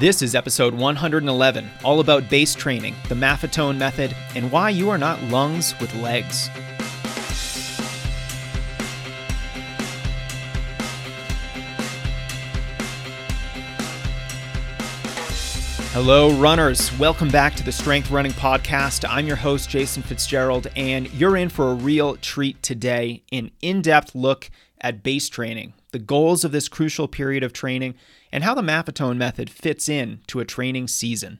This is episode 111, all about base training, the Maffetone method, and why you are not lungs with legs. Hello, runners. Welcome back to the Strength Running Podcast. I'm your host, Jason Fitzgerald, and you're in for a real treat today an in depth look at base training, the goals of this crucial period of training, and how the Maffetone method fits in to a training season.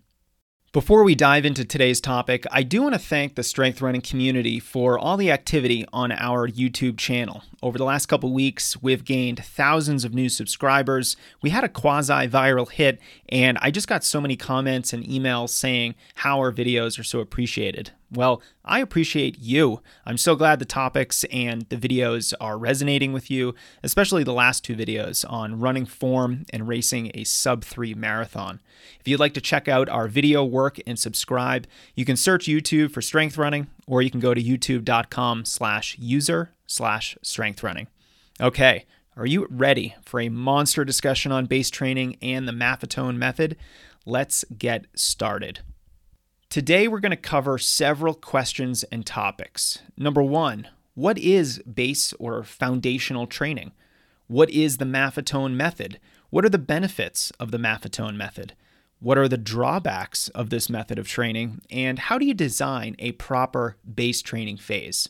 Before we dive into today's topic, I do want to thank the strength running community for all the activity on our YouTube channel. Over the last couple weeks, we've gained thousands of new subscribers. We had a quasi viral hit, and I just got so many comments and emails saying how our videos are so appreciated. Well, I appreciate you. I'm so glad the topics and the videos are resonating with you, especially the last two videos on running form and racing a sub 3 marathon. If you'd like to check out our video work and subscribe, you can search YouTube for strength running or you can go to youtube.com slash user slash strength running. Okay, are you ready for a monster discussion on base training and the Maffetone method? Let's get started. Today, we're going to cover several questions and topics. Number one, what is base or foundational training? What is the Maffetone method? What are the benefits of the Maffetone method? What are the drawbacks of this method of training? And how do you design a proper base training phase?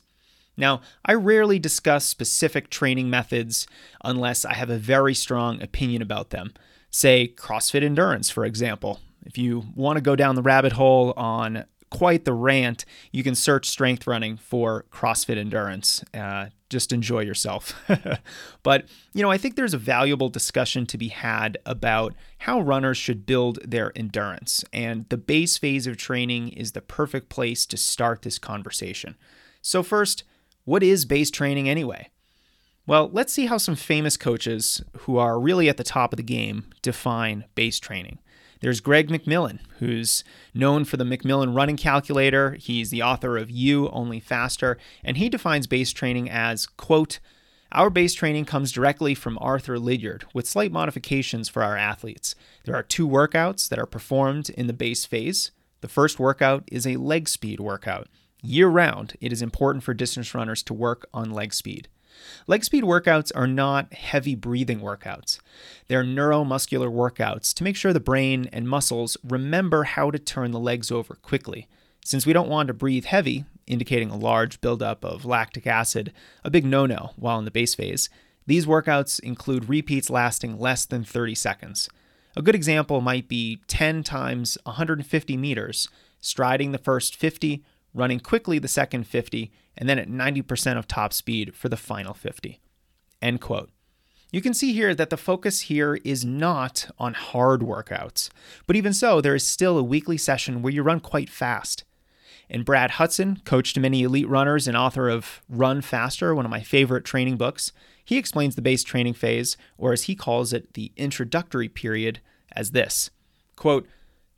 Now, I rarely discuss specific training methods unless I have a very strong opinion about them. Say CrossFit Endurance, for example. If you want to go down the rabbit hole on quite the rant, you can search strength running for CrossFit endurance. Uh, just enjoy yourself. but, you know, I think there's a valuable discussion to be had about how runners should build their endurance. And the base phase of training is the perfect place to start this conversation. So, first, what is base training anyway? Well, let's see how some famous coaches who are really at the top of the game define base training. There's Greg McMillan, who's known for the McMillan running calculator. He's the author of You Only Faster, and he defines base training as, quote, our base training comes directly from Arthur Lydiard with slight modifications for our athletes. There are two workouts that are performed in the base phase. The first workout is a leg speed workout. Year round, it is important for distance runners to work on leg speed. Leg speed workouts are not heavy breathing workouts. They're neuromuscular workouts to make sure the brain and muscles remember how to turn the legs over quickly. Since we don't want to breathe heavy, indicating a large buildup of lactic acid, a big no no while in the base phase, these workouts include repeats lasting less than 30 seconds. A good example might be 10 times 150 meters, striding the first 50, running quickly the second 50, and then at 90% of top speed for the final 50. End quote. You can see here that the focus here is not on hard workouts, but even so, there is still a weekly session where you run quite fast. And Brad Hudson, coach to many elite runners and author of Run Faster, one of my favorite training books, he explains the base training phase, or as he calls it, the introductory period, as this quote,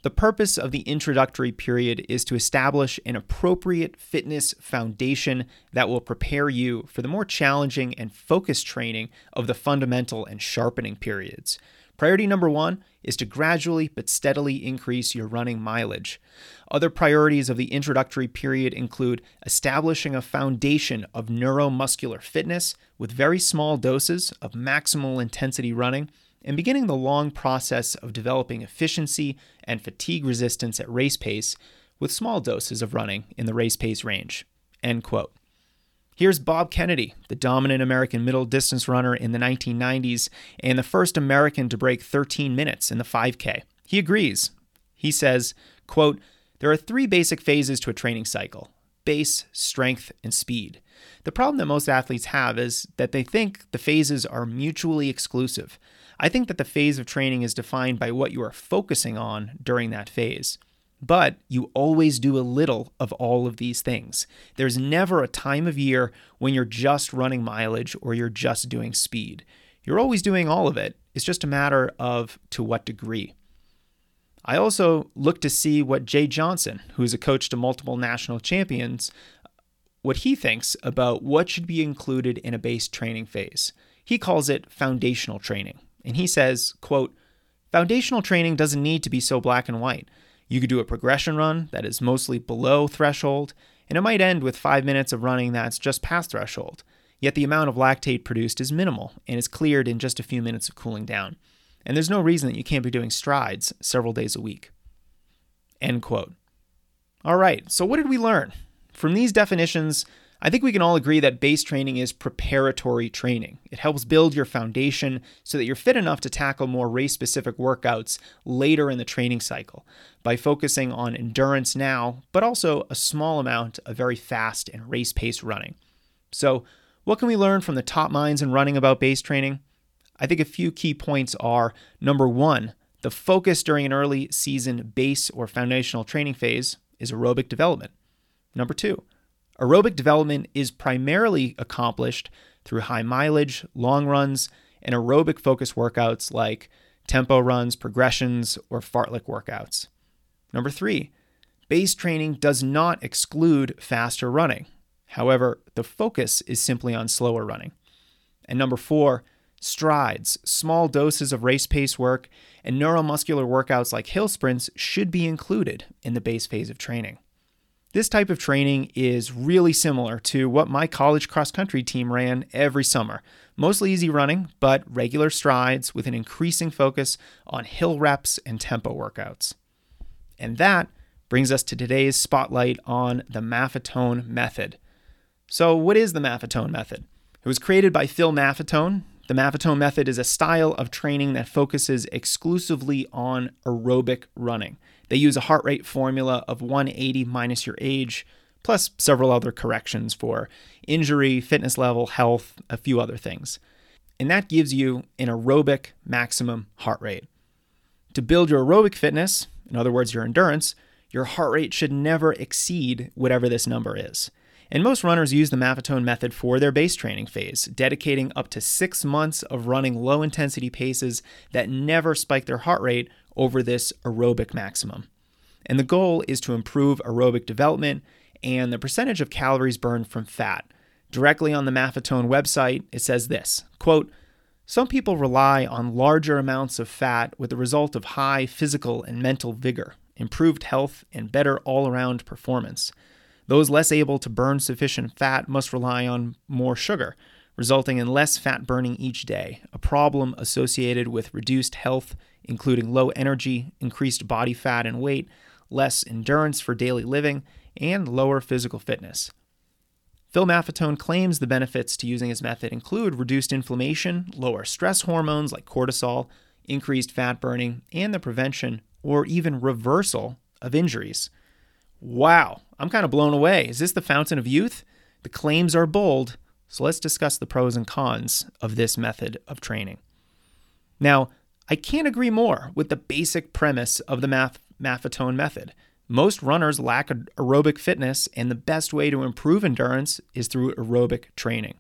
the purpose of the introductory period is to establish an appropriate fitness foundation that will prepare you for the more challenging and focused training of the fundamental and sharpening periods. Priority number one is to gradually but steadily increase your running mileage. Other priorities of the introductory period include establishing a foundation of neuromuscular fitness with very small doses of maximal intensity running and beginning the long process of developing efficiency and fatigue resistance at race pace with small doses of running in the race pace range. End quote. Here's Bob Kennedy, the dominant American middle distance runner in the 1990s and the first American to break 13 minutes in the 5K. He agrees. He says, quote, there are three basic phases to a training cycle base, strength, and speed. The problem that most athletes have is that they think the phases are mutually exclusive. I think that the phase of training is defined by what you are focusing on during that phase. But you always do a little of all of these things. There's never a time of year when you're just running mileage or you're just doing speed. You're always doing all of it. It's just a matter of to what degree. I also look to see what Jay Johnson, who's a coach to multiple national champions, what he thinks about what should be included in a base training phase. He calls it foundational training. And he says, quote, foundational training doesn't need to be so black and white. You could do a progression run that is mostly below threshold, and it might end with five minutes of running that's just past threshold. Yet the amount of lactate produced is minimal and is cleared in just a few minutes of cooling down. And there's no reason that you can't be doing strides several days a week. End quote. All right, so what did we learn? From these definitions, I think we can all agree that base training is preparatory training. It helps build your foundation so that you're fit enough to tackle more race specific workouts later in the training cycle by focusing on endurance now, but also a small amount of very fast and race paced running. So, what can we learn from the top minds in running about base training? I think a few key points are number one, the focus during an early season base or foundational training phase is aerobic development. Number two, Aerobic development is primarily accomplished through high mileage, long runs, and aerobic focused workouts like tempo runs, progressions, or fartlek workouts. Number three, base training does not exclude faster running. However, the focus is simply on slower running. And number four, strides, small doses of race pace work, and neuromuscular workouts like hill sprints should be included in the base phase of training. This type of training is really similar to what my college cross country team ran every summer. Mostly easy running, but regular strides with an increasing focus on hill reps and tempo workouts. And that brings us to today's spotlight on the Maffetone method. So, what is the Maffetone method? It was created by Phil Maffetone. The Maffetone method is a style of training that focuses exclusively on aerobic running. They use a heart rate formula of 180 minus your age, plus several other corrections for injury, fitness level, health, a few other things. And that gives you an aerobic maximum heart rate. To build your aerobic fitness, in other words, your endurance, your heart rate should never exceed whatever this number is. And most runners use the Maffetone method for their base training phase, dedicating up to six months of running low intensity paces that never spike their heart rate over this aerobic maximum. And the goal is to improve aerobic development and the percentage of calories burned from fat. Directly on the Maffetone website, it says this quote, Some people rely on larger amounts of fat with the result of high physical and mental vigor, improved health, and better all around performance. Those less able to burn sufficient fat must rely on more sugar, resulting in less fat burning each day, a problem associated with reduced health, including low energy, increased body fat and weight, less endurance for daily living, and lower physical fitness. Phil Maffetone claims the benefits to using his method include reduced inflammation, lower stress hormones like cortisol, increased fat burning, and the prevention or even reversal of injuries. Wow, I'm kind of blown away. Is this the fountain of youth? The claims are bold, so let's discuss the pros and cons of this method of training. Now, I can't agree more with the basic premise of the Math- Maffetone method. Most runners lack aerobic fitness, and the best way to improve endurance is through aerobic training.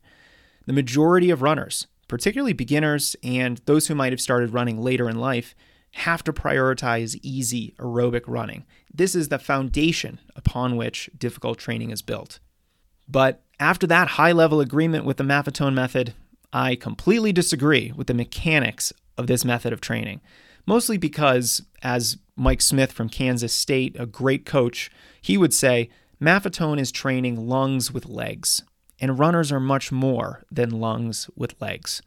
The majority of runners, particularly beginners and those who might have started running later in life, have to prioritize easy aerobic running. This is the foundation upon which difficult training is built. But after that high level agreement with the Maffetone method, I completely disagree with the mechanics of this method of training. Mostly because, as Mike Smith from Kansas State, a great coach, he would say, Maffetone is training lungs with legs, and runners are much more than lungs with legs.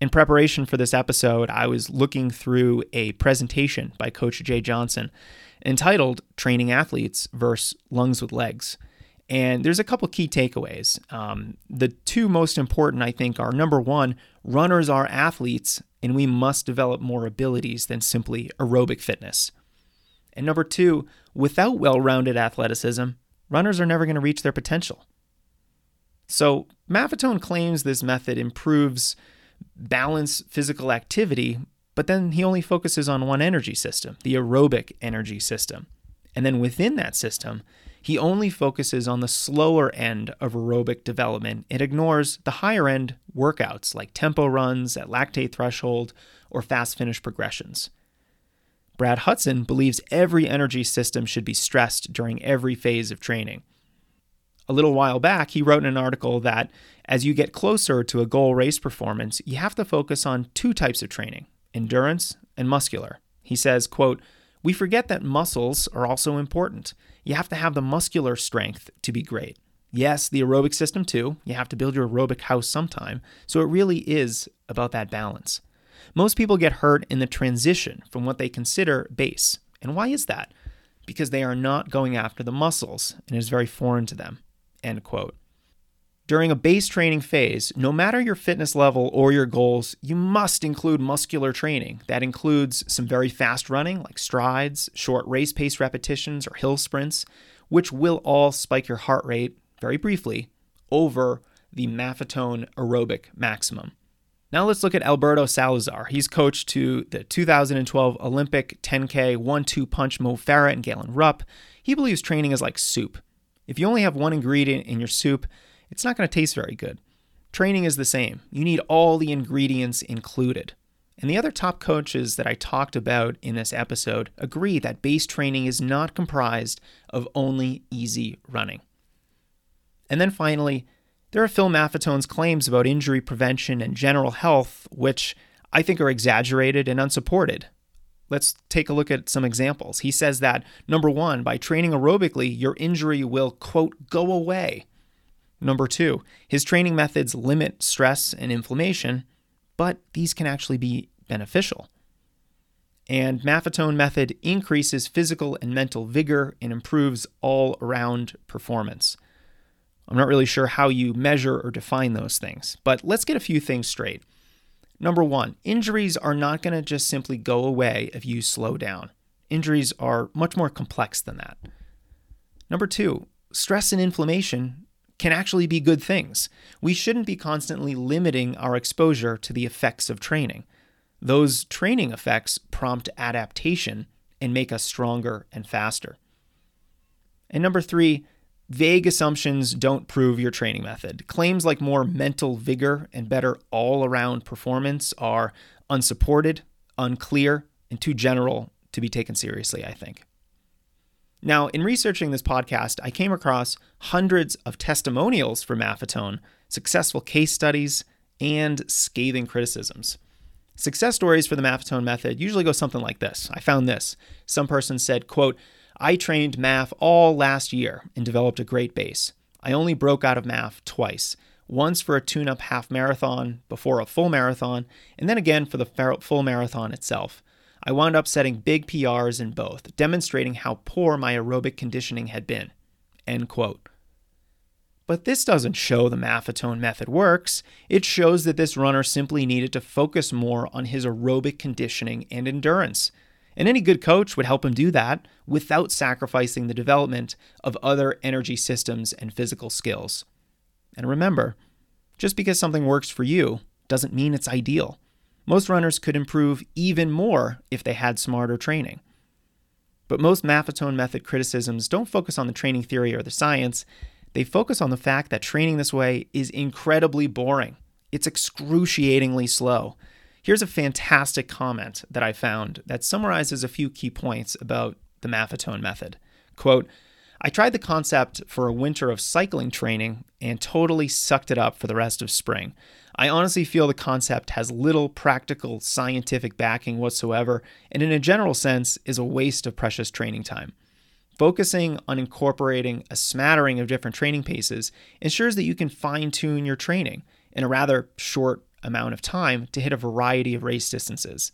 In preparation for this episode, I was looking through a presentation by Coach Jay Johnson entitled Training Athletes versus Lungs with Legs. And there's a couple key takeaways. Um, the two most important, I think, are number one, runners are athletes, and we must develop more abilities than simply aerobic fitness. And number two, without well rounded athleticism, runners are never going to reach their potential. So, Maffetone claims this method improves balance physical activity, but then he only focuses on one energy system, the aerobic energy system. And then within that system, he only focuses on the slower end of aerobic development and ignores the higher end workouts like tempo runs at lactate threshold or fast finish progressions. Brad Hudson believes every energy system should be stressed during every phase of training. A little while back, he wrote in an article that as you get closer to a goal race performance, you have to focus on two types of training endurance, and muscular. He says, quote, "We forget that muscles are also important. You have to have the muscular strength to be great. Yes, the aerobic system too. You have to build your aerobic house sometime. So it really is about that balance. Most people get hurt in the transition from what they consider base. And why is that? Because they are not going after the muscles and it is very foreign to them. End quote. During a base training phase, no matter your fitness level or your goals, you must include muscular training. That includes some very fast running, like strides, short race pace repetitions, or hill sprints, which will all spike your heart rate, very briefly, over the Maffetone aerobic maximum. Now let's look at Alberto Salazar. He's coach to the 2012 Olympic 10K 1 2 punch Mo Farah and Galen Rupp. He believes training is like soup. If you only have one ingredient in your soup, it's not going to taste very good. Training is the same. You need all the ingredients included. And the other top coaches that I talked about in this episode agree that base training is not comprised of only easy running. And then finally, there are Phil Maffetone's claims about injury prevention and general health, which I think are exaggerated and unsupported. Let's take a look at some examples. He says that, number one, by training aerobically, your injury will, quote, go away. Number two, his training methods limit stress and inflammation, but these can actually be beneficial. And Maffetone method increases physical and mental vigor and improves all around performance. I'm not really sure how you measure or define those things, but let's get a few things straight. Number one, injuries are not going to just simply go away if you slow down. Injuries are much more complex than that. Number two, stress and inflammation can actually be good things. We shouldn't be constantly limiting our exposure to the effects of training. Those training effects prompt adaptation and make us stronger and faster. And number three, vague assumptions don't prove your training method. Claims like more mental vigor and better all around performance are unsupported, unclear, and too general to be taken seriously, I think. Now, in researching this podcast, I came across hundreds of testimonials for Maffetone, successful case studies, and scathing criticisms. Success stories for the Maffetone method usually go something like this. I found this. Some person said, quote, I trained MAF all last year and developed a great base. I only broke out of MAF twice. Once for a tune up half marathon before a full marathon, and then again for the full marathon itself. I wound up setting big PRs in both, demonstrating how poor my aerobic conditioning had been. End quote. But this doesn't show the Maffetone method works. It shows that this runner simply needed to focus more on his aerobic conditioning and endurance. And any good coach would help him do that without sacrificing the development of other energy systems and physical skills. And remember, just because something works for you doesn't mean it's ideal. Most runners could improve even more if they had smarter training. But most Maffetone method criticisms don't focus on the training theory or the science. They focus on the fact that training this way is incredibly boring. It's excruciatingly slow. Here's a fantastic comment that I found that summarizes a few key points about the Maffetone method. Quote, I tried the concept for a winter of cycling training and totally sucked it up for the rest of spring. I honestly feel the concept has little practical scientific backing whatsoever, and in a general sense, is a waste of precious training time. Focusing on incorporating a smattering of different training paces ensures that you can fine tune your training in a rather short amount of time to hit a variety of race distances.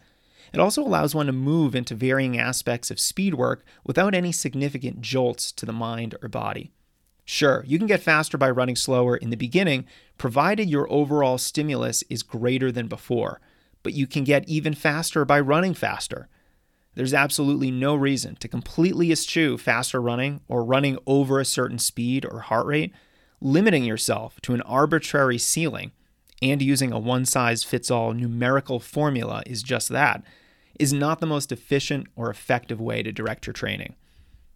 It also allows one to move into varying aspects of speed work without any significant jolts to the mind or body. Sure, you can get faster by running slower in the beginning, provided your overall stimulus is greater than before, but you can get even faster by running faster. There's absolutely no reason to completely eschew faster running or running over a certain speed or heart rate, limiting yourself to an arbitrary ceiling and using a one size fits all numerical formula is just that, is not the most efficient or effective way to direct your training.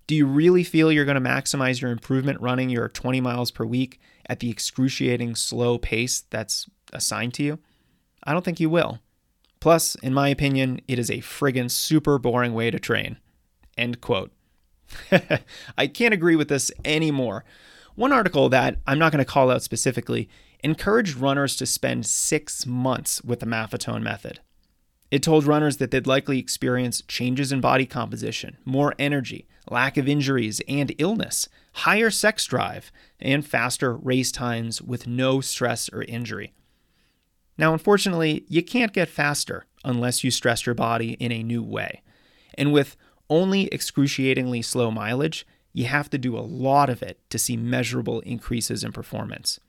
Do you really feel you're going to maximize your improvement running your 20 miles per week at the excruciating slow pace that's assigned to you? I don't think you will. Plus, in my opinion, it is a friggin' super boring way to train. End quote. I can't agree with this anymore. One article that I'm not going to call out specifically encouraged runners to spend six months with the Maffetone method. It told runners that they'd likely experience changes in body composition, more energy, lack of injuries and illness, higher sex drive, and faster race times with no stress or injury. Now, unfortunately, you can't get faster unless you stress your body in a new way. And with only excruciatingly slow mileage, you have to do a lot of it to see measurable increases in performance.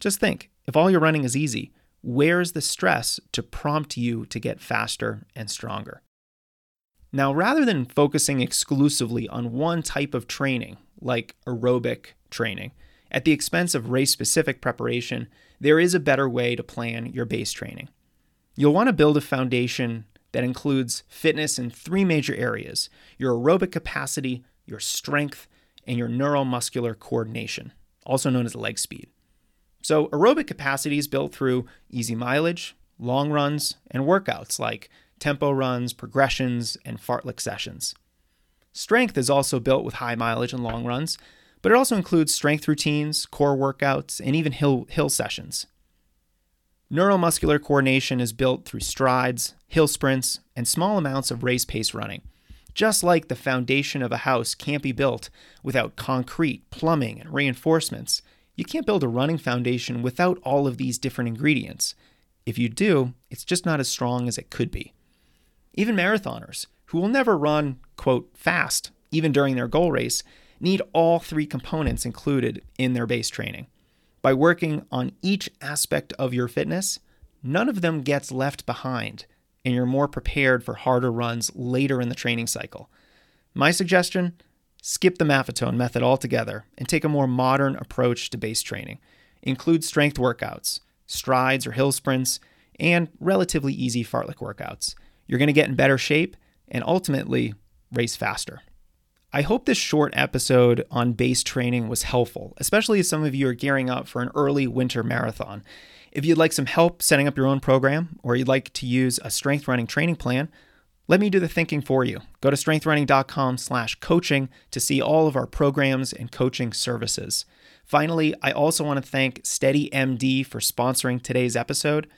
Just think if all your running is easy, where's the stress to prompt you to get faster and stronger? Now, rather than focusing exclusively on one type of training, like aerobic training, at the expense of race specific preparation, there is a better way to plan your base training. You'll want to build a foundation that includes fitness in three major areas your aerobic capacity, your strength, and your neuromuscular coordination, also known as leg speed. So, aerobic capacity is built through easy mileage, long runs, and workouts like tempo runs, progressions, and fartlek sessions. Strength is also built with high mileage and long runs, but it also includes strength routines, core workouts, and even hill, hill sessions. Neuromuscular coordination is built through strides, hill sprints, and small amounts of race pace running. Just like the foundation of a house can't be built without concrete, plumbing, and reinforcements, you can't build a running foundation without all of these different ingredients. If you do, it's just not as strong as it could be. Even marathoners, who will never run, quote, fast, even during their goal race, need all three components included in their base training. By working on each aspect of your fitness, none of them gets left behind, and you're more prepared for harder runs later in the training cycle. My suggestion Skip the Maffetone method altogether and take a more modern approach to base training. Include strength workouts, strides or hill sprints, and relatively easy fartlek workouts. You're going to get in better shape and ultimately race faster. I hope this short episode on base training was helpful, especially as some of you are gearing up for an early winter marathon. If you'd like some help setting up your own program or you'd like to use a strength running training plan, let me do the thinking for you. Go to strengthrunning.com slash coaching to see all of our programs and coaching services. Finally, I also want to thank SteadyMD for sponsoring today's episode.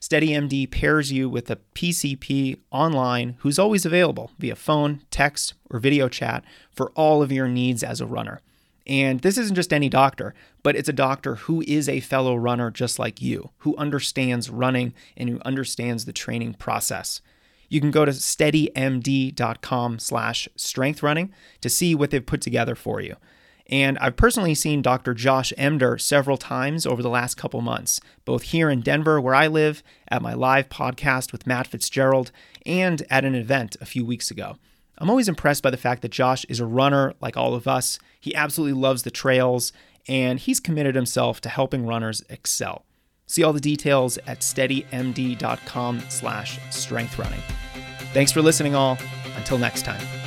SteadyMD pairs you with a PCP online who's always available via phone, text, or video chat for all of your needs as a runner. And this isn't just any doctor, but it's a doctor who is a fellow runner just like you, who understands running and who understands the training process. You can go to steadymd.com slash strengthrunning to see what they've put together for you. And I've personally seen Dr. Josh Emdur several times over the last couple months, both here in Denver, where I live, at my live podcast with Matt Fitzgerald, and at an event a few weeks ago. I'm always impressed by the fact that Josh is a runner like all of us. He absolutely loves the trails, and he's committed himself to helping runners excel. See all the details at steadymd.com slash strengthrunning. Thanks for listening all. Until next time.